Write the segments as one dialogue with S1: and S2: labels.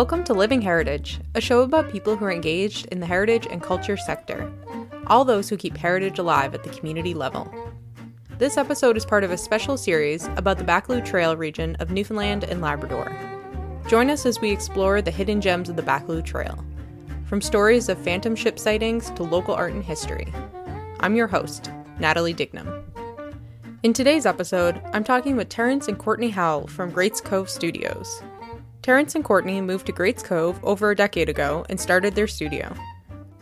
S1: Welcome to Living Heritage, a show about people who are engaged in the heritage and culture sector, all those who keep heritage alive at the community level. This episode is part of a special series about the Baccalieu Trail region of Newfoundland and Labrador. Join us as we explore the hidden gems of the Baccalieu Trail, from stories of phantom ship sightings to local art and history. I'm your host, Natalie Dignam. In today's episode, I'm talking with Terrence and Courtney Howell from Grates Cove Studios. Terrence and Courtney moved to Grates Cove over a decade ago and started their studio.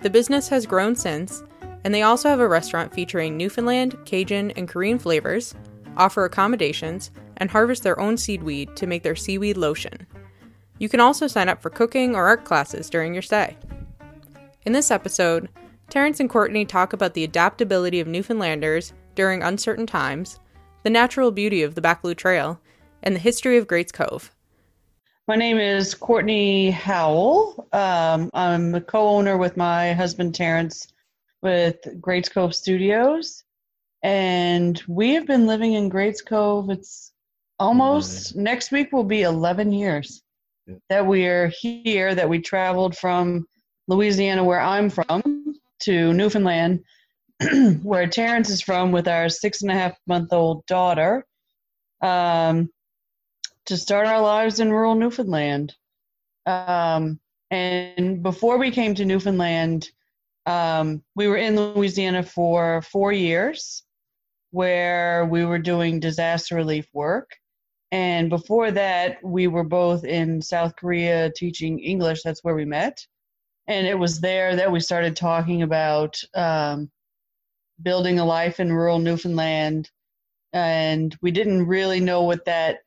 S1: The business has grown since, and they also have a restaurant featuring Newfoundland, Cajun, and Korean flavors, offer accommodations, and harvest their own seaweed to make their seaweed lotion. You can also sign up for cooking or art classes during your stay. In this episode, Terrence and Courtney talk about the adaptability of Newfoundlanders during uncertain times, the natural beauty of the Baccalieu Trail, and the history of Grates Cove.
S2: My name is Courtney Howell. Um, I'm a co owner with my husband Terrence with Grates Cove Studios. And we have been living in Grates Cove. It's almost mm-hmm. next week will be 11 years yeah. that we are here, that we traveled from Louisiana, where I'm from, to Newfoundland, where Terrence is from, with our six and a half month old daughter. Um, to start our lives in rural Newfoundland. Um, and before we came to Newfoundland, um, we were in Louisiana for four years where we were doing disaster relief work. And before that, we were both in South Korea teaching English. That's where we met. And it was there that we started talking about um, building a life in rural Newfoundland. And we didn't really know what that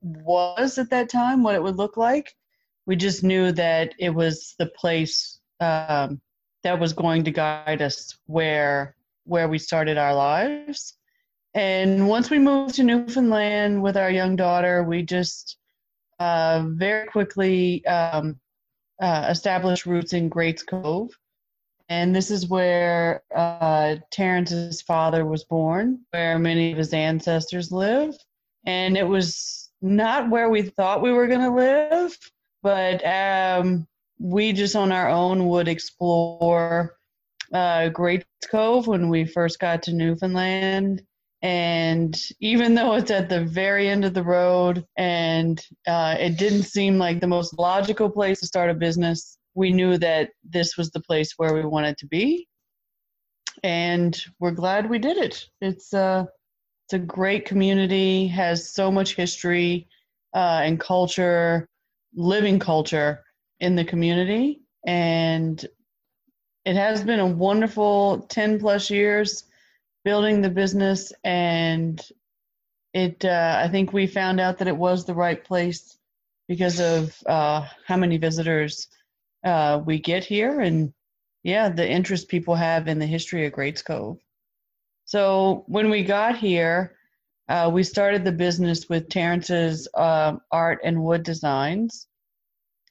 S2: was at that time, what it would look like. We just knew that it was the place um, that was going to guide us where where we started our lives. And once we moved to Newfoundland with our young daughter, we just uh, very quickly um, uh, established roots in Grates Cove. And this is where uh, Terrence's father was born, where many of his ancestors live. And it was not where we thought we were going to live, but um, we just on our own would explore uh, Great Cove when we first got to Newfoundland. And even though it's at the very end of the road and uh, it didn't seem like the most logical place to start a business, we knew that this was the place where we wanted to be. And we're glad we did it. It's uh, it's a great community, has so much history uh, and culture, living culture in the community. And it has been a wonderful 10 plus years building the business. And it, uh, I think we found out that it was the right place because of uh, how many visitors uh, we get here and yeah, the interest people have in the history of Grates Cove. So when we got here, uh, we started the business with Terrence's uh, art and wood designs.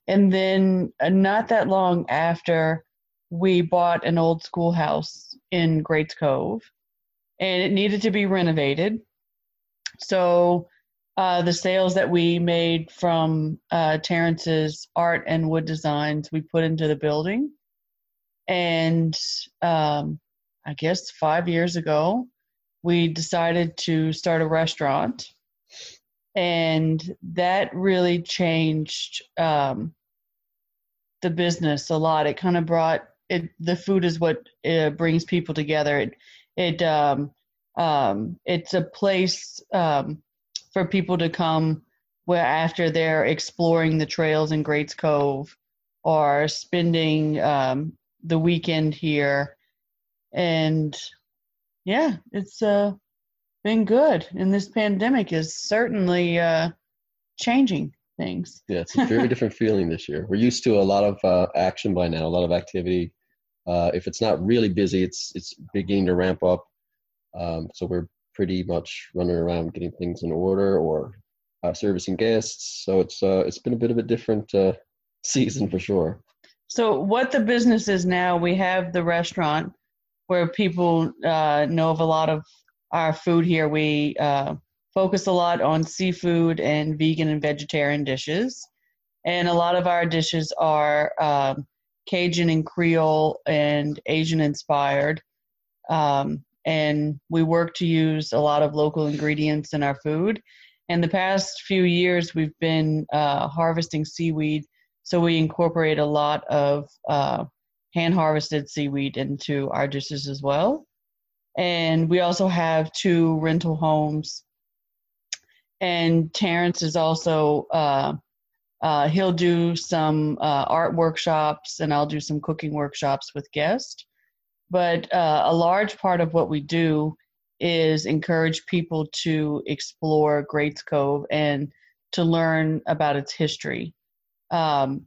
S2: And then, uh, not that long after, we bought an old schoolhouse in Grates Cove and it needed to be renovated. So, uh, the sales that we made from uh, Terrence's art and wood designs, we put into the building. And um, I guess five years ago, we decided to start a restaurant. And that really changed um, the business a lot. It kind of brought it. The food is what uh, brings people together. It, it um, um, it's a place um, for people to come where after they're exploring the trails in Grates Cove or spending um, the weekend here and yeah, it's uh, been good. And this pandemic is certainly uh, changing things.
S3: Yeah, it's a very different feeling this year. We're used to a lot of uh, action by now, a lot of activity. Uh, if it's not really busy, it's it's beginning to ramp up. Um, so we're pretty much running around getting things in order or uh, servicing guests. So it's uh, it's been a bit of a different uh, season for sure.
S2: So what the business is now, we have the restaurant where people uh, know of a lot of our food here. We uh, focus a lot on seafood and vegan and vegetarian dishes. and a lot of our dishes are um, Cajun and Creole and Asian inspired. Um, and we work to use a lot of local ingredients in our food. And the past few years, we've been uh, harvesting seaweed, so we incorporate a lot of uh, hand harvested seaweed into our dishes as well. And we also have two rental homes. And Terrence is also, uh, uh, he'll do some uh, art workshops and I'll do some cooking workshops with guests. But uh, a large part of what we do is encourage people to explore Grates Cove and to learn about its history. Um,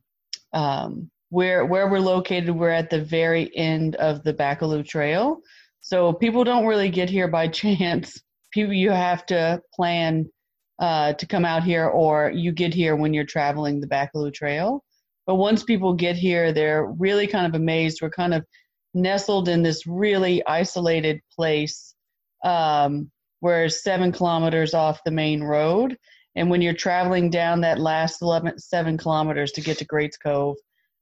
S2: um, where where we're located, we're at the very end of the Baccalieu Trail, so people don't really get here by chance. People you have to plan uh, to come out here, or you get here when you're traveling the Baccalieu Trail. But once people get here, they're really kind of amazed. We're kind of nestled in this really isolated place um, where seven kilometers off the main road. And when you're traveling down that last 11, seven kilometers to get to Grates Cove,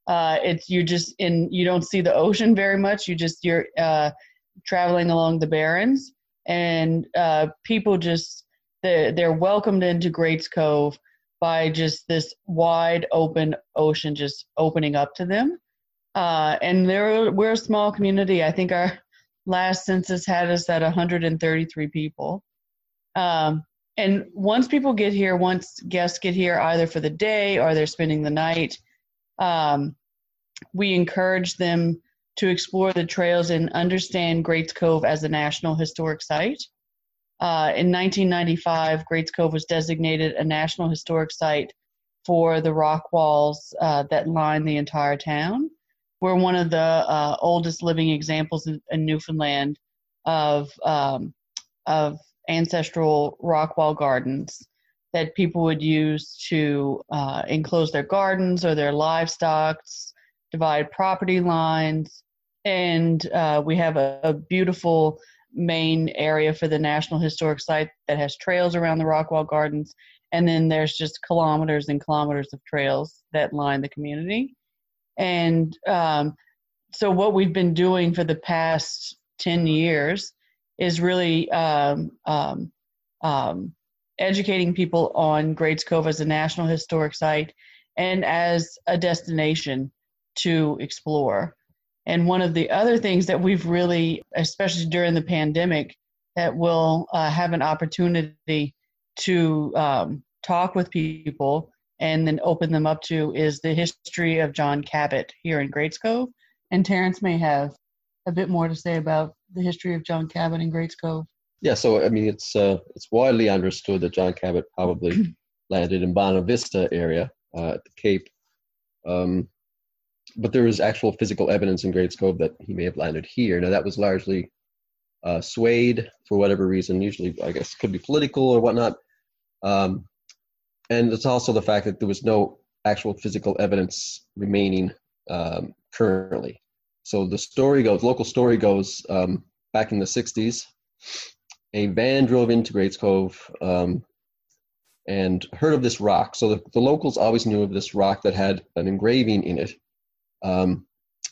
S2: uh, it's you just in you don't see the ocean very much. You just you're uh, traveling along the barrens, and uh, people just they're, they're welcomed into Grates Cove by just this wide open ocean just opening up to them. Uh, and there we're a small community. I think our last census had us at 133 people. Um, and once people get here, once guests get here, either for the day or they're spending the night, um, we encourage them to explore the trails and understand Grates Cove as a National Historic Site. Uh, in 1995, Grates Cove was designated a National Historic Site for the rock walls uh, that line the entire town. We're one of the uh, oldest living examples in, in Newfoundland of um, of ancestral rock wall gardens that people would use to uh, enclose their gardens or their livestock, divide property lines, and uh, we have a, a, beautiful main area for the National Historic Site that has trails around the Rockwall Gardens, and then there's just kilometers and kilometers of trails that line the community. And um, so, what we've been doing for the past 10 years is really um, um, um educating people on Grates Cove as a National Historic Site and as a destination to explore. And one of the other things that we've really, especially during the pandemic, that we'll uh, have an opportunity to um, talk with people and then open them up to is the history of John Cabot here in Grates Cove. And Terrence may have a bit more to say about the history of John Cabot in Grates Cove.
S3: Yeah, so I mean, it's uh, it's widely understood that John Cabot probably landed in Bonavista area uh, at the Cape. Um, but there is actual physical evidence in Grates Cove that he may have landed here. Now that was largely uh, swayed for whatever reason. Usually, I guess, could be political or whatnot. Um, and it's also the fact that there was no actual physical evidence remaining um, currently. So the story goes, local story goes, um, back in the 60s, a van drove into Grates Cove um, and heard of this rock. So the, the, locals always knew of this rock that had an engraving in it um,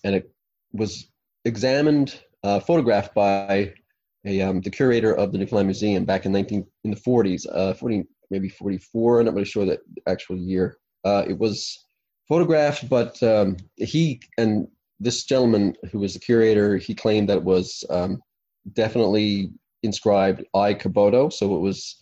S3: and it was examined, uh, photographed by a, um, the curator of the Newfoundland Museum back in 19 in the 40s, uh, 40 maybe 44. I'm not really sure that actual year. Uh, it was photographed, but um, he and this gentleman who was the curator, he claimed that it was um, definitely inscribed I Caboto, so it was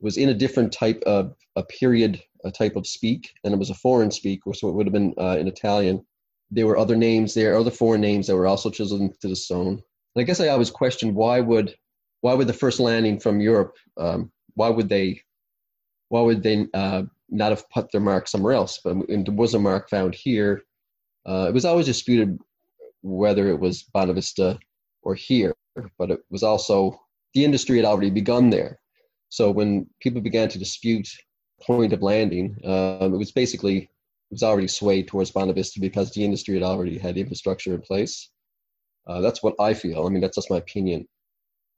S3: was in a different type of a period, a type of speak, and it was a foreign speak, so it would have been uh, in Italian there were other names there, other foreign names that were also chiseled into the stone. And I guess I always questioned why would why would the first landing from Europe um, why would they why would they uh, not have put their mark somewhere else? But there was a mark found here. Uh, it was always disputed whether it was Bonavista or here, but it was also the industry had already begun there. So when people began to dispute point of landing, um, it was basically was already swayed towards Bonavista because the industry had already had infrastructure in place. Uh, that's what I feel. I mean, that's just my opinion.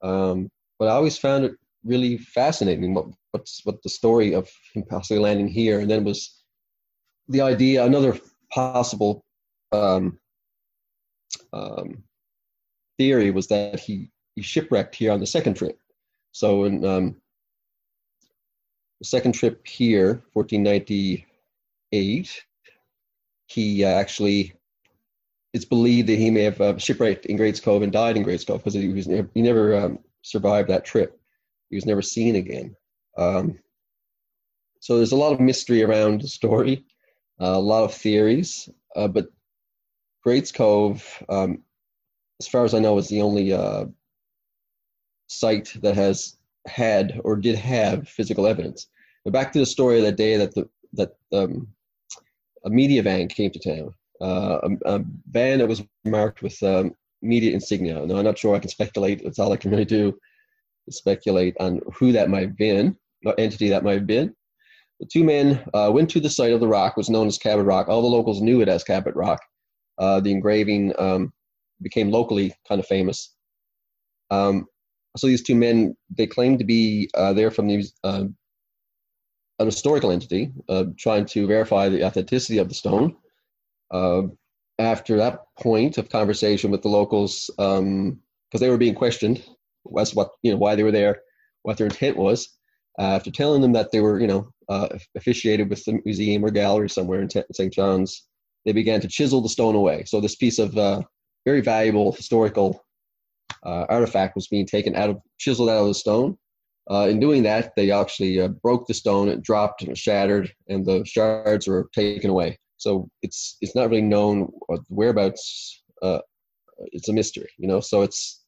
S3: Um, but I always found it really fascinating what what's what the story of him possibly landing here, and then was the idea, another possible um, um, theory was that he, he shipwrecked here on the second trip. So in um, the second trip here, 1498, he uh, actually it's believed that he may have uh, shipwrecked in Grates Cove and died in Grates Cove because he was he never um, survived that trip. He was never seen again. Um, so there's a lot of mystery around the story, uh, a lot of theories, uh, but Grates Cove, um, as far as I know, is the only uh, site that has had or did have physical evidence. But back to the story of that day that the that um, a media van came to town uh, a, a, van that was marked with um, media insignia. Now, I'm not sure I can speculate. That's all I can really do speculate on who that might have been, what entity that might have been. The two men uh, went to the site of the rock, was known as Cabot Rock. All the locals knew it as Cabot Rock. Uh, the engraving um, became locally kind of famous. Um, so these two men, they claimed to be uh, there from these, uh, an historical entity, uh, trying to verify the authenticity of the stone. Uh, after that point of conversation with the locals, because um, they were being questioned as what you know why they were there, what their intent was. Uh, after telling them that they were, you know, uh, officiated with the museum or gallery somewhere in St. John's, they began to chisel the stone away. So this piece of uh, very valuable historical uh, artifact was being taken out of, chiseled out of the stone. Uh, in doing that, they actually uh, broke the stone, it dropped and shattered, and the shards were taken away. So it's it's not really known whereabouts. Uh, it's a mystery, you know. So it's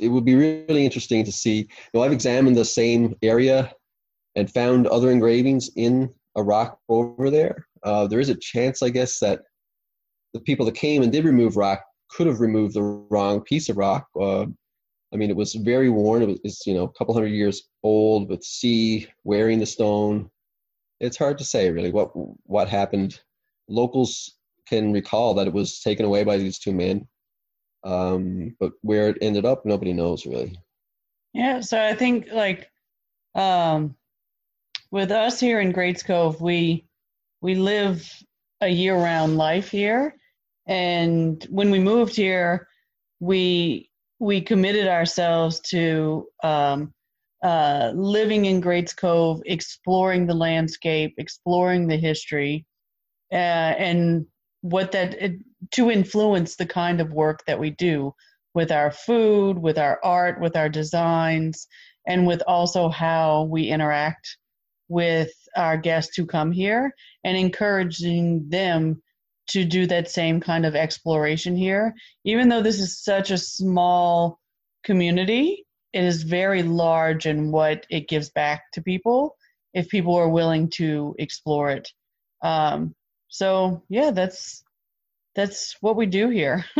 S3: it would be really interesting to see. You know, I've examined the same area and found other engravings in a rock over there. Uh, there is a chance, I guess, that the people that came and did remove rock could have removed the wrong piece of rock. I mean, it was very worn. It was, you know, a couple hundred years old with sea wearing the stone it's hard to say really what what happened. Locals can recall that it was taken away by these two men, um, but where it ended up, nobody knows really.
S2: Yeah, so I think like um, with us here in Grates Cove, we we live a year-round life here, and when we moved here, we we committed ourselves to um, uh, living in Grates Cove, exploring the landscape, exploring the history, uh, and what that it, to influence the kind of work that we do with our food, with our art, with our designs, and with also how we interact with our guests who come here and encouraging them to do that same kind of exploration here. Even though this is such a small community, it is very large in what it gives back to people if people are willing to explore it. Um, so yeah, that's that's what we do here.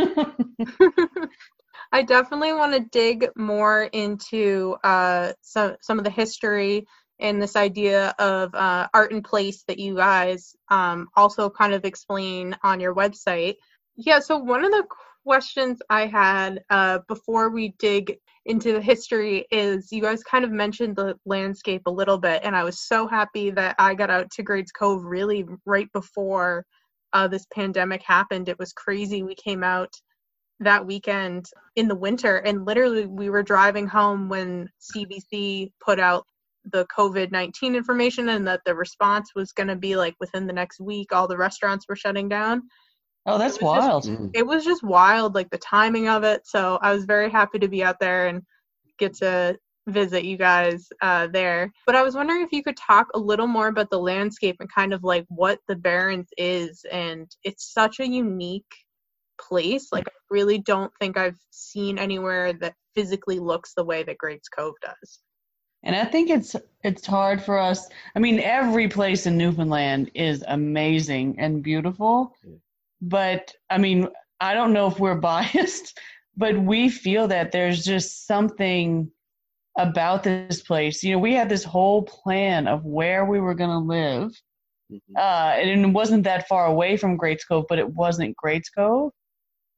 S4: I definitely want to dig more into uh, some some of the history and this idea of uh, art in place that you guys um, also kind of explain on your website. Yeah, so one of the questions I had uh, before we dig into the history is you guys kind of mentioned the landscape a little bit, and I was so happy that I got out to Grates Cove really right before uh, this pandemic happened. It was crazy. We came out that weekend in the winter, and literally we were driving home when CBC put out the COVID 19 information and that the response was going to be like within the next week, all the restaurants were shutting down.
S2: Oh, that's it wild.
S4: Just, mm. it was just wild, like the timing of it. So I was very happy to be out there and get to visit you guys uh, there. But I was wondering if you could talk a little more about the landscape and kind of like what the Barrens is. And it's such a unique place. Like, I really don't think I've seen anywhere that physically looks the way that Grates Cove does.
S2: And I think it's it's hard for us. I mean, every place in Newfoundland is amazing and beautiful. But I mean, I don't know if we're biased, but we feel that there's just something about this place. You know, we had this whole plan of where we were going to live. Mm-hmm. Uh, and it wasn't that far away from Grates Cove, but it wasn't Grates Cove.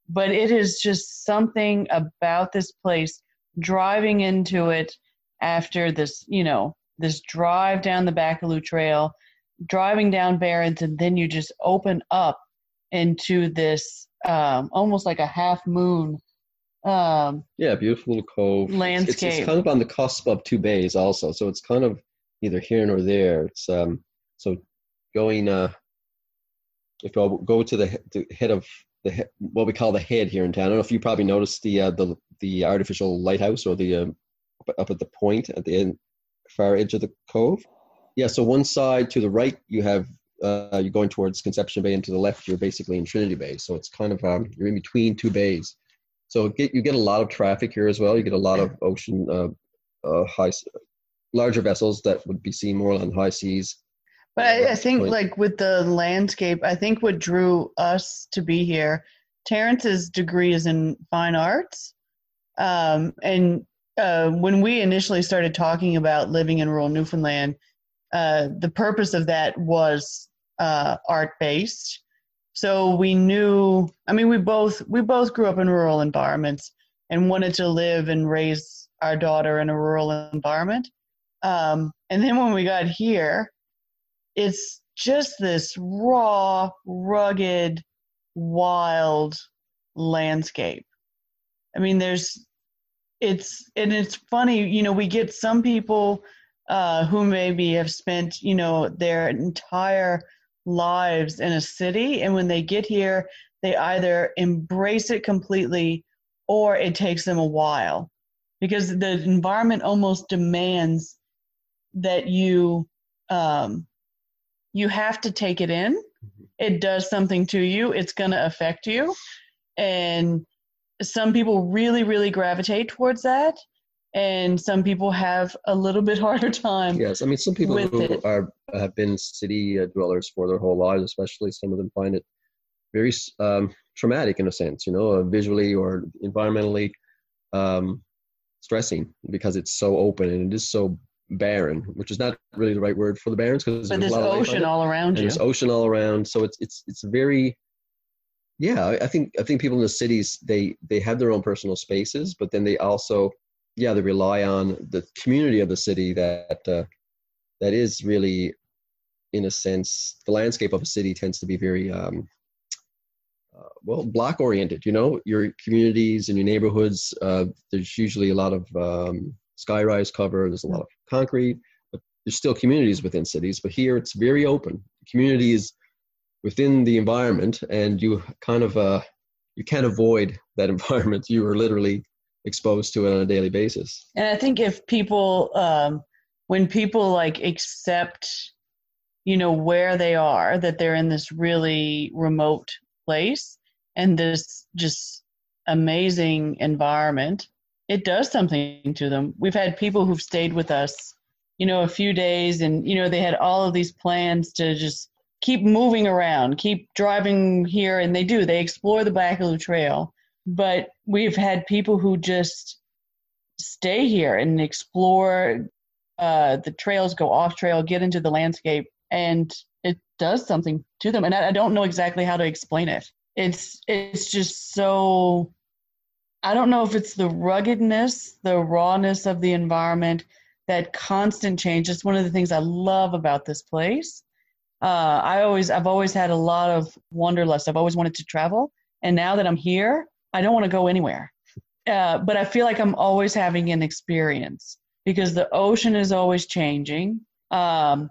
S2: But it is just something about this place driving into it after this, you know, this drive down the Baccalieu Trail driving down Barrens, and then you just open up into this um, almost like a half moon um,
S3: yeah, beautiful little cove.
S2: Landscape.
S3: It's, it's, kind of on the cusp of two bays, also. So it's kind of either here nor there. It's um, so going uh, if I go to the, the head of the what we call the head here in town. I don't know if you probably noticed the uh, the the artificial lighthouse or the uh, up at the point at the end, far edge of the cove. Yeah, so one side to the right you have uh, you're going towards Conception Bay, and to the left you're basically in Trinity Bay. So it's kind of um, you're in between two bays. So get, you get a lot of traffic here as well. You get a lot of ocean uh, uh, high, larger vessels that would be seen more on high seas.
S2: But I, I think, point. like with the landscape, I think what drew us to be here, Terrence's degree is in fine arts, um, and uh, when we initially started talking about living in rural Newfoundland, uh, the purpose of that was uh, art based. So we knew. I mean, we both we both grew up in rural environments and wanted to live and raise our daughter in a rural environment. Um, and then when we got here, it's just this raw, rugged, wild landscape. I mean, there's it's and it's funny, you know, we get some people uh, who maybe have spent, you know, their entire lives in a city, and when they get here, they either embrace it completely or it takes them a while because the environment almost demands that you um, you have to take it in. Mm-hmm. It does something to you. It's going to affect you, and some people really, really gravitate towards that, and some people have a little bit harder time.
S3: Yes, I mean, some people who it. are have been city uh, dwellers for their whole lives, especially some of them find it very um, traumatic in a sense, you know, uh, visually or environmentally um, stressing because it's so open and it is so barren, which is not really the right word for the barrens because
S2: there's, there's ocean all around
S3: you. There's ocean all around, so it's it's it's very yeah. I think I think people in the cities they they have their own personal spaces, but then they also yeah they rely on the community of the city that uh, that is really in a sense the landscape of a city tends to be very um, uh, well block oriented you know your communities and your neighborhoods uh, there's usually a lot of um, skyrise cover there's a lot of concrete but there's still communities within cities but here it's very open community is within the environment and you kind of uh, you can't avoid that environment. You are literally exposed to it on a daily basis.
S2: And i think if people um, when people like accept you know where they are that they're in this really remote place and this just amazing environment it does something to them. We've had people who've stayed with us you know a few days and you know they had all of these plans to just keep moving around keep driving here and they do they explore the Baccalieu trail but we've had people who just stay here and explore uh, the trails go off trail get into the landscape and it does something to them and I, I don't know exactly how to explain it it's it's just so I don't know if it's the ruggedness, the rawness of the environment, that constant change. It's one of the things I love about this place. Uh, I always, I've always had a lot of wanderlust. I've always wanted to travel, and now that I'm here, I don't want to go anywhere. Uh, but I feel like I'm always having an experience because the ocean is always changing. Um,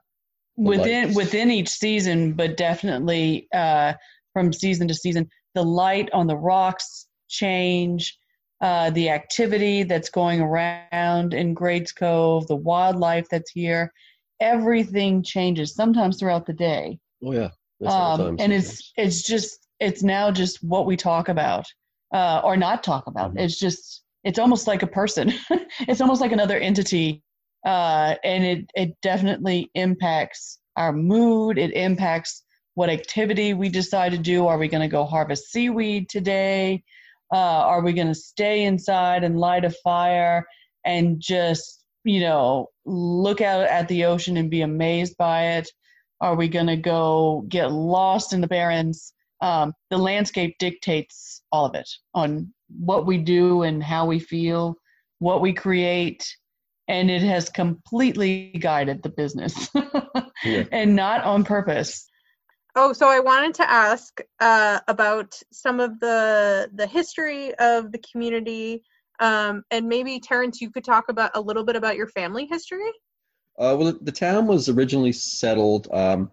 S2: within within each season, but definitely uh, from season to season. The light on the rocks change, uh, the activity that's going around in Grates Cove, the wildlife that's here, everything changes. Sometimes throughout the day.
S3: Oh yeah,
S2: um, and it's it's just it's now just what we talk about uh, or not talk about. Mm-hmm. It's just it's almost like a person. it's almost like another entity uh, and it it definitely impacts our mood. It impacts what activity we decide to do. Are we going to go harvest seaweed today? Uh, are we going to stay inside and light a fire and just you know look out at the ocean and be amazed by it? Are we going to go get lost in the barrens? Um, the landscape dictates all of it on what we do and how we feel, what we create, and it has completely guided the business.
S3: Yeah.
S2: and not on purpose.
S4: Oh, so I wanted to ask uh, about some of the the history of the community, um, and maybe Terrence, you could talk about a little bit about your family history.
S3: Uh, well, the town was originally settled um,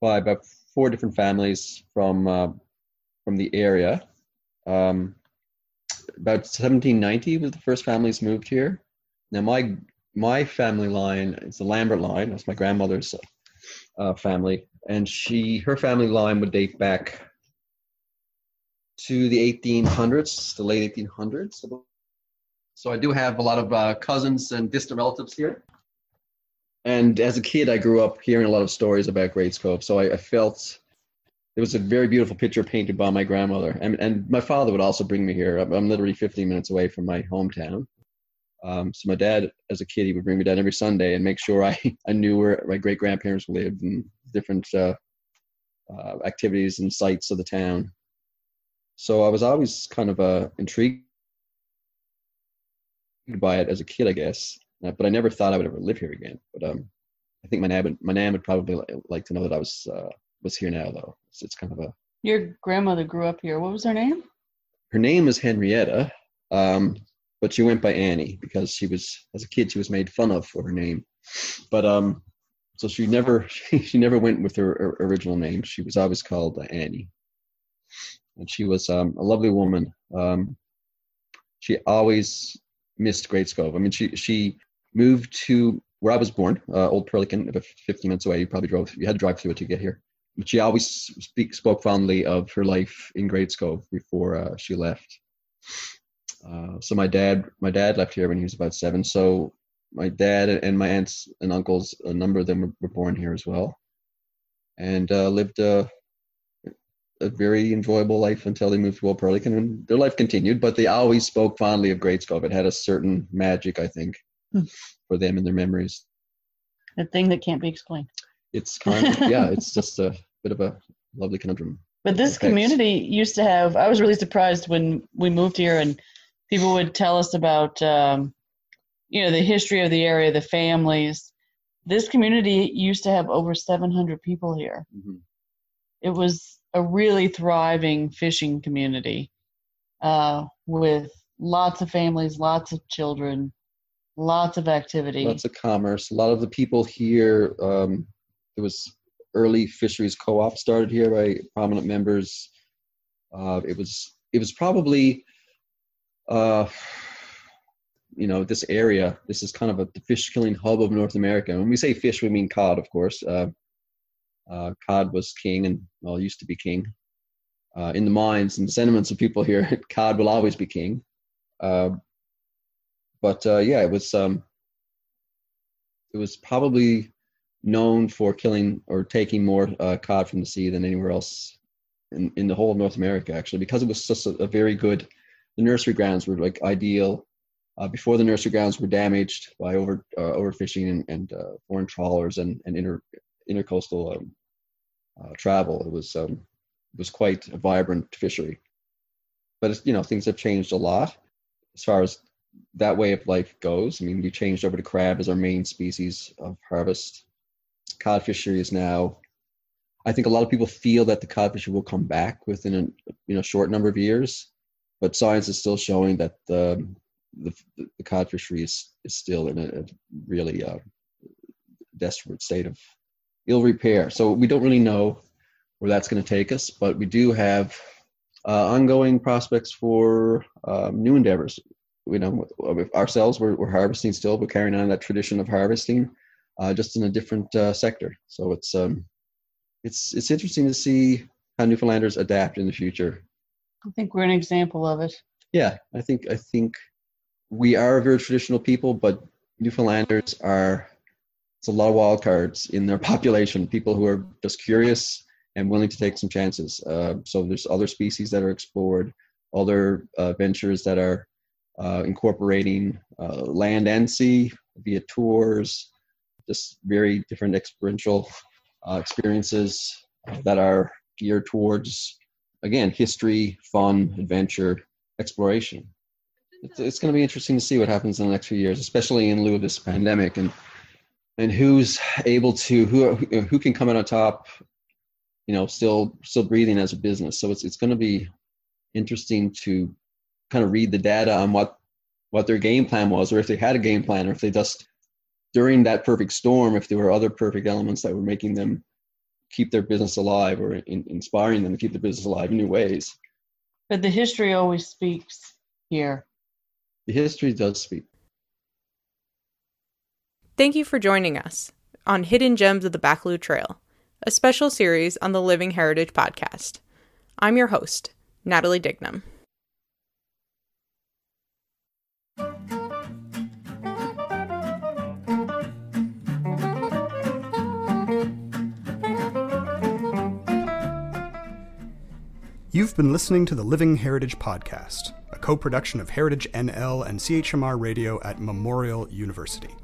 S3: by about four different families from uh, from the area. Um, about 1790 was the first families moved here. Now, my my family line is the Lambert line. That's my grandmother's uh, family, and she her family line would date back to the 1800s, the late 1800s. So I do have a lot of uh, cousins and distant relatives here. And as a kid, I grew up hearing a lot of stories about Great Cove. So I, I felt there was a very beautiful picture painted by my grandmother. And, and my father would also bring me here. I'm, I'm literally 15 minutes away from my hometown. Um, so my dad, as a kid, he would bring me down every Sunday and make sure I, I knew where my great grandparents lived and different uh, uh, activities and sites of the town. So I was always kind of uh, intrigued by it as a kid, I guess. Uh, but I never thought I would ever live here again. But um, I think my nan would, my nan would probably li- like to know that I was uh, was here now, though. It's, it's kind of a
S2: Your grandmother grew up here. What was her name?
S3: her name is Henrietta, um, but she went by Annie because she was as a kid she was made fun of for her name. But um, so she never she, she never went with her, her original name. She was always called uh, Annie, and she was um, a lovely woman. Um, she always missed Grates Cove. I mean, she she moved to where I was born, uh, Old Perlican, about 15 minutes away. You probably drove. You had to drive through it to get here. But she always speak, spoke fondly of her life in Grates Cove before uh, she left. Uh, so my dad, my dad left here when he was about seven. So my dad and my aunts and uncles, a number of them were, were born here as well, and uh, lived a, a very enjoyable life until they moved to Perlican. And their life continued, but they always spoke fondly of Grates Cove. It had a certain magic, I think,
S2: Hmm.
S3: for them and their memories.
S2: A thing that can't be explained.
S3: It's kind of, yeah, it's just a bit of a lovely conundrum.
S2: But this community used to have. I was really surprised when we moved here, and people would tell us about, um, you know, the history of the area, the families. This community used to have over 700 people here.
S3: Mhm.
S2: It was a really thriving fishing community uh, with lots of families, lots of children, lots of activity.
S3: lots of commerce. A lot of the people here, um, there was early fisheries co-op started here by prominent members. Uh, it was it was probably, uh, you know, this area. This is kind of a fish killing hub of North America. When we say fish, we mean cod, of course. Uh, uh, cod was king, and well, used to be king. Uh, in the minds and sentiments of people here, cod will always be king. Uh, but uh, yeah, it was um, it was probably known for killing or taking more uh, cod from the sea than anywhere else in, in the whole of North America, actually, because it was such a, a very good. The nursery grounds were like ideal. Uh, before the nursery grounds were damaged by over uh, overfishing and, and uh, foreign trawlers and, and inter intercoastal um, uh, travel, it was um, it was quite a vibrant fishery. But you know things have changed a lot as far as that way of life goes. I mean, we changed over to crab as our main species of harvest. Cod fishery is now. I think a lot of people feel that the cod fishery will come back within a you know short number of years, but science is still showing that the the, the cod fishery is, is still in a, a really uh, desperate state of ill repair. So we don't really know where that's going to take us, but we do have uh, ongoing prospects for um, new endeavors you know, with ourselves, we're, we're harvesting still, we're carrying on that tradition of harvesting, uh, just in a different uh, sector. So it's um, it's it's interesting to see how Newfoundlanders adapt in the future.
S2: I think we're an example of it.
S3: Yeah, I think I think we are a very traditional people, but Newfoundlanders are it's a lot of wild cards in their population. People who are just curious and willing to take some chances. Uh, so there's other species that are explored, other uh, ventures that are uh, incorporating uh, land and sea via tours, just very different experiential uh, experiences that are geared towards, again, history, fun, adventure, exploration. It's, it's going to be interesting to see what happens in the next few years, especially in lieu of this pandemic. And and who's able to who who can come out on top you know still still breathing as a business. So it's it's going to be interesting to kind of read the data on what what their game plan was or if they had a game plan or if they just during that perfect storm if there were other perfect elements that were making them keep their business alive or in, inspiring them to keep the business alive in new ways.
S2: But the history always speaks here.
S3: The history does speak
S4: Thank you for joining us on Hidden Gems of the Baccalieu Trail, a special series on the Living Heritage podcast. I'm your host, Natalie Dignam.
S5: You've been listening to the Living Heritage Podcast, a co production of Heritage NL and CHMR Radio at Memorial University.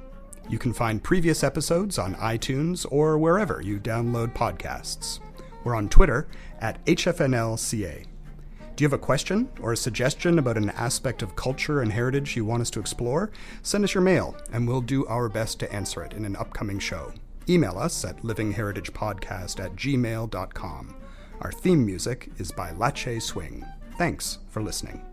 S5: You can find previous episodes on iTunes or wherever you download podcasts. We're on Twitter at HFNLCA. Do you have a question or a suggestion about an aspect of culture and heritage you want us to explore? Send us your mail, and we'll do our best to answer it in an upcoming show. Email us at livingheritagepodcast at gmail.com. Our theme music is by Lache Swing. Thanks for listening.